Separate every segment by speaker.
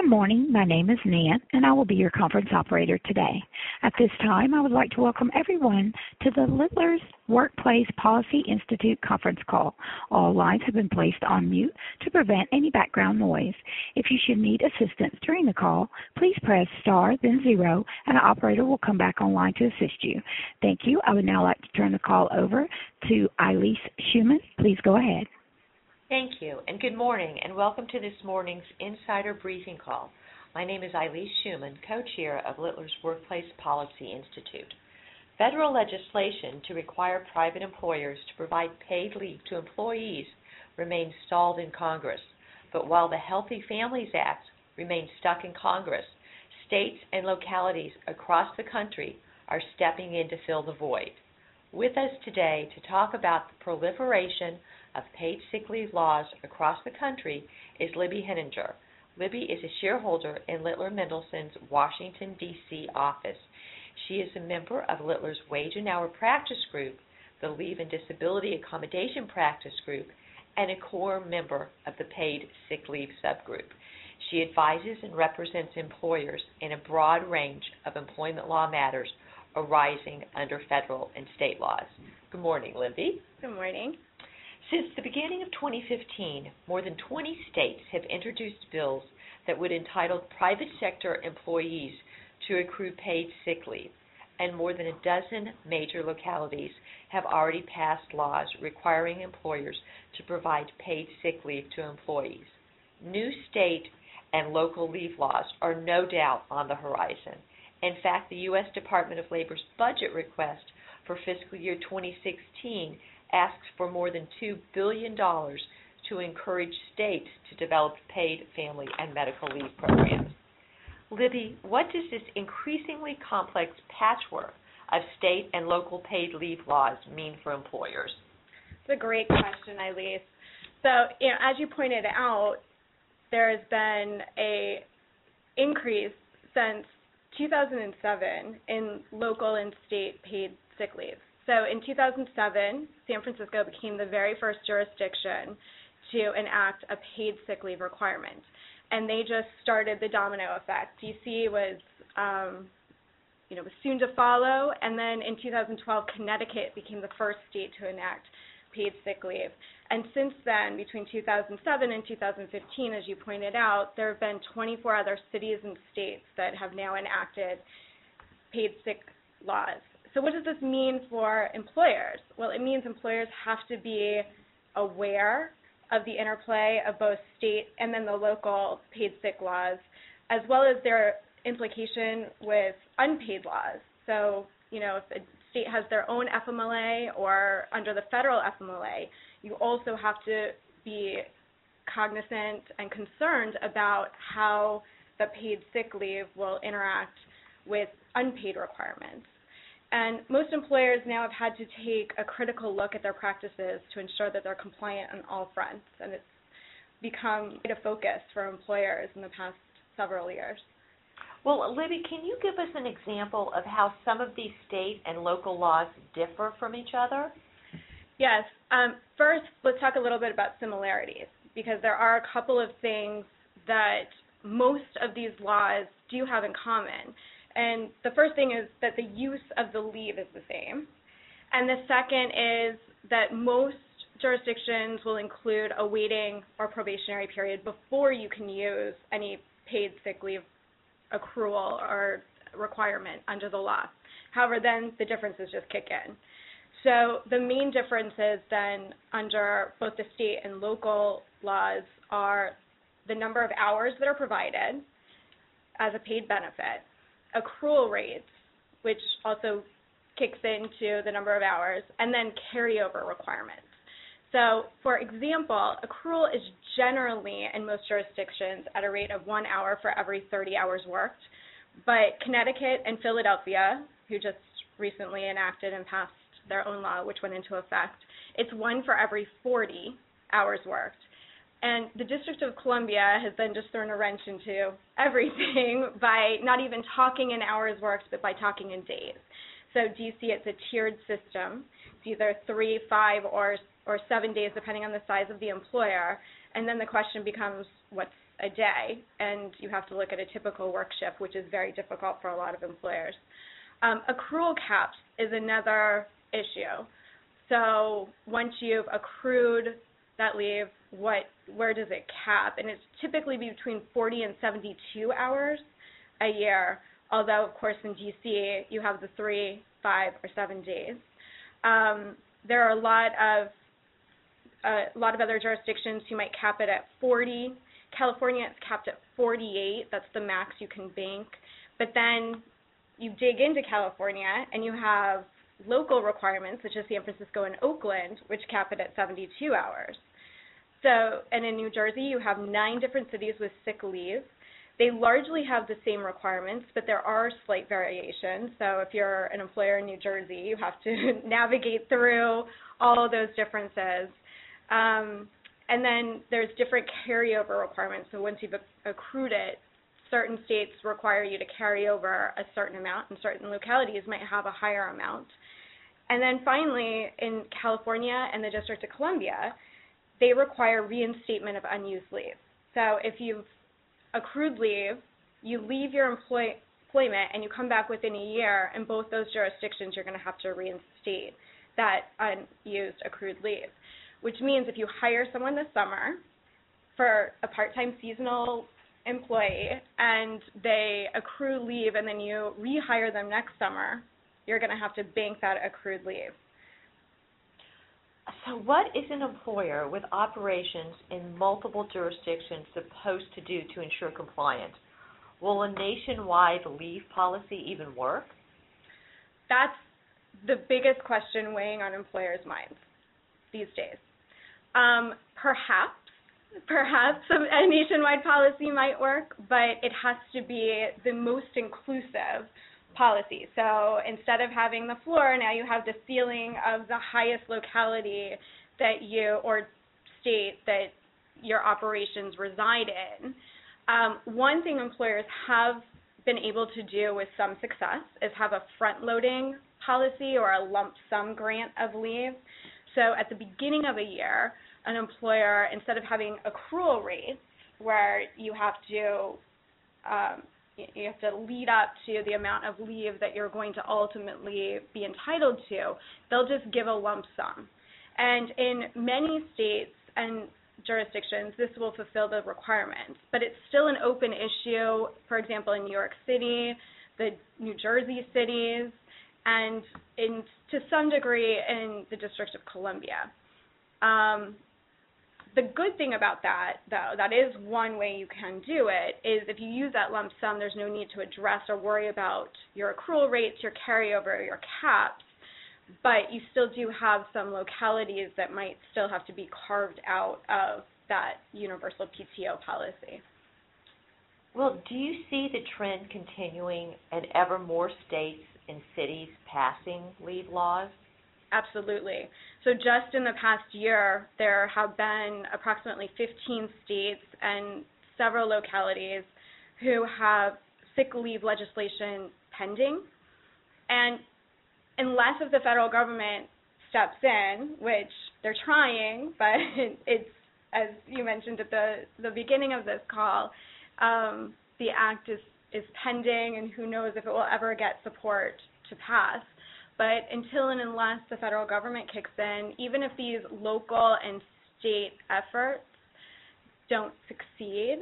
Speaker 1: Good morning. My name is Nan, and I will be your conference operator today. At this time, I would like to welcome everyone to the Littler's Workplace Policy Institute conference call. All lines have been placed on mute to prevent any background noise. If you should need assistance during the call, please press star then zero, and an operator will come back online to assist you. Thank you. I would now like to turn the call over to Ilyse Schuman. Please go ahead.
Speaker 2: Thank you, and good morning, and welcome to this morning's insider briefing call. My name is Ilyse Schuman, co-chair of Littler's Workplace Policy Institute. Federal legislation to require private employers to provide paid leave to employees remains stalled in Congress. But while the Healthy Families Act remains stuck in Congress, states and localities across the country are stepping in to fill the void. With us today to talk about the proliferation of paid sick leave laws across the country is Libby Henninger. Libby is a shareholder in Littler Mendelson's Washington, D.C. office. She is a member of Littler's Wage and Hour Practice Group, the Leave and Disability Accommodation Practice Group, and a core member of the Paid Sick Leave Subgroup. She advises and represents employers in a broad range of employment law matters arising under federal and state laws. Good morning, Libby.
Speaker 3: Good morning.
Speaker 2: Since the beginning of 2015, more than 20 states have introduced bills that would entitle private sector employees to accrue paid sick leave, and more than a dozen major localities have already passed laws requiring employers to provide paid sick leave to employees. New state and local leave laws are no doubt on the horizon. In fact, the U.S. Department of Labor's budget request for fiscal year 2016 asks for more than $2 billion to encourage states to develop paid family and medical leave programs. Libby, what does this increasingly complex patchwork of state and local paid leave laws mean for employers?
Speaker 3: It's a great question, Ilyse. So, you know, as you pointed out, there has been a increase since 2007 in local and state paid sick leave. So in 2007, San Francisco became the very first jurisdiction to enact a paid sick leave requirement. And they just started the domino effect. DC was, um, you know, was soon to follow. And then in 2012, Connecticut became the first state to enact paid sick leave. And since then, between 2007 and 2015, as you pointed out, there have been 24 other cities and states that have now enacted paid sick laws. So what does this mean for employers? Well, it means employers have to be aware of the interplay of both state and then the local paid sick laws, as well as their implication with unpaid laws. So, you know, if a state has their own FMLA or under the federal FMLA, you also have to be cognizant and concerned about how the paid sick leave will interact with unpaid requirements. And most employers now have had to take a critical look at their practices to ensure that they're compliant on all fronts, and it's become a focus for employers in the past several years.
Speaker 2: Well, Libby, can you give us an example of how some of these state and local laws differ from each other?
Speaker 3: Yes. Um, first, let's talk a little bit about similarities, because there are a couple of things that most of these laws do have in common. And the first thing is that the use of the leave is the same. And the second is that most jurisdictions will include a waiting or probationary period before you can use any paid sick leave accrual or requirement under the law. However, then the differences just kick in. So the main differences then under both the state and local laws are the number of hours that are provided as a paid benefit accrual rates, which also kicks into the number of hours, and then carryover requirements. So, for example, accrual is generally in most jurisdictions at a rate of one hour for every 30 hours worked, but Connecticut and Philadelphia, who just recently enacted and passed their own law, which went into effect, it's one for every 40 hours worked. And the District of Columbia has then just thrown a wrench into everything by not even talking in hours worked, but by talking in days. So DC, it's a tiered system. It's either three, five, or or seven days, depending on the size of the employer. And then the question becomes, what's a day, and you have to look at a typical work shift, which is very difficult for a lot of employers. Um, accrual caps is another issue. So once you've accrued that leave, what where does it cap? And it's typically between 40 and 72 hours a year. Although of course in DC you have the three, five, or seven days. Um, there are a lot of a lot of other jurisdictions who might cap it at 40. California it's capped at 48. That's the max you can bank. But then you dig into California and you have local requirements, such as San Francisco and Oakland, which cap it at 72 hours. So, and in New Jersey, you have nine different cities with sick leave. They largely have the same requirements, but there are slight variations. So, if you're an employer in New Jersey, you have to navigate through all of those differences. Um, and then there's different carryover requirements. So, once you've accrued it, certain states require you to carry over a certain amount, and certain localities might have a higher amount. And then finally, in California and the District of Columbia, they require reinstatement of unused leave. So if you've accrued leave, you leave your employ- employment and you come back within a year, in both those jurisdictions, you're going to have to reinstate that unused accrued leave. Which means if you hire someone this summer for a part time seasonal employee and they accrue leave and then you rehire them next summer, you're going to have to bank that accrued leave.
Speaker 2: So, what is an employer with operations in multiple jurisdictions supposed to do to ensure compliance? Will a nationwide leave policy even work?
Speaker 3: That's the biggest question weighing on employers' minds these days. Um, perhaps, perhaps a nationwide policy might work, but it has to be the most inclusive policy. So instead of having the floor, now you have the ceiling of the highest locality that you or state that your operations reside in. Um, one thing employers have been able to do with some success is have a front loading policy or a lump sum grant of leave. So at the beginning of a year, an employer, instead of having accrual rates where you have to um, you have to lead up to the amount of leave that you're going to ultimately be entitled to, they'll just give a lump sum. And in many states and jurisdictions, this will fulfill the requirements. But it's still an open issue, for example, in New York City, the New Jersey cities, and in to some degree in the District of Columbia. Um, the good thing about that, though, that is one way you can do it, is if you use that lump sum, there's no need to address or worry about your accrual rates, your carryover, your caps, but you still do have some localities that might still have to be carved out of that universal PTO policy.
Speaker 2: Well, do you see the trend continuing and ever more states and cities passing leave laws?
Speaker 3: Absolutely. So just in the past year, there have been approximately 15 states and several localities who have sick leave legislation pending. And unless if the federal government steps in, which they're trying, but it's as you mentioned at the the beginning of this call, um, the act is is pending, and who knows if it will ever get support to pass. But until and unless the federal government kicks in, even if these local and state efforts don't succeed,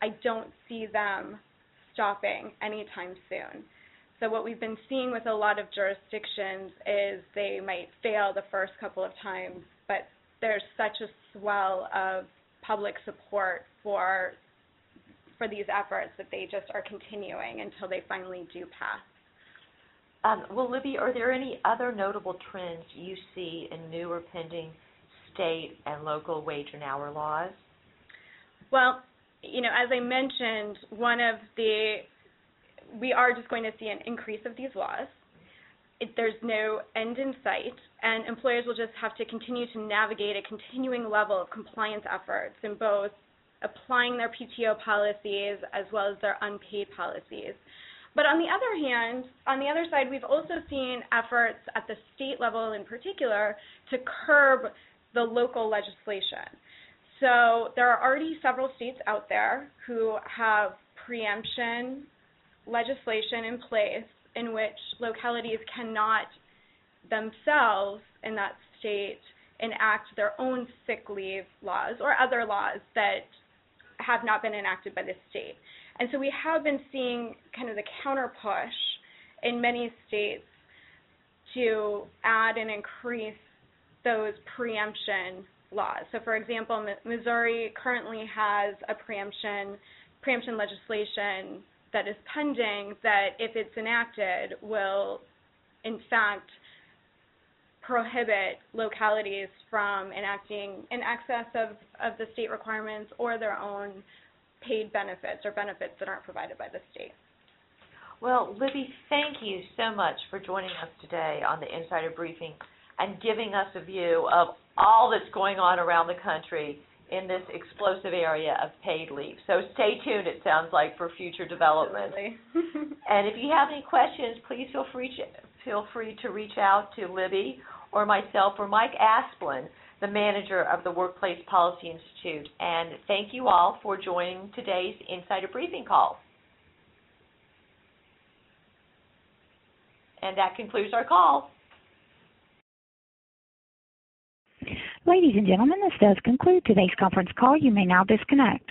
Speaker 3: I don't see them stopping anytime soon. So what we've been seeing with a lot of jurisdictions is they might fail the first couple of times, but there's such a swell of public support for for these efforts that they just are continuing until they finally do pass.
Speaker 2: Um, well, Libby, are there any other notable trends you see in new or pending state and local wage and hour laws?
Speaker 3: Well, you know, as I mentioned, one of the we are just going to see an increase of these laws. It, there's no end in sight, and employers will just have to continue to navigate a continuing level of compliance efforts in both applying their PTO policies as well as their unpaid policies. But on the other hand, on the other side, we've also seen efforts at the state level in particular to curb the local legislation. So there are already several states out there who have preemption legislation in place in which localities cannot themselves in that state enact their own sick leave laws or other laws that have not been enacted by the state. And so we have been seeing kind of the counter push in many states to add and increase those preemption laws. So, for example, Missouri currently has a preemption preemption legislation that is pending that, if it's enacted, will in fact prohibit localities from enacting in excess of, of the state requirements or their own paid benefits or benefits that aren't provided by the state.
Speaker 2: Well, Libby, thank you so much for joining us today on the Insider Briefing and giving us a view of all that's going on around the country in this explosive area of paid leave. So stay tuned, it sounds like, for future development. and if you have any questions, please feel free, feel free to reach out to Libby or myself or Mike Asplin, the manager of the Workplace Policy Institute. And thank you all for joining today's Insider Briefing call. And that concludes our call.
Speaker 1: Ladies and gentlemen, this does conclude today's conference call. You may now disconnect.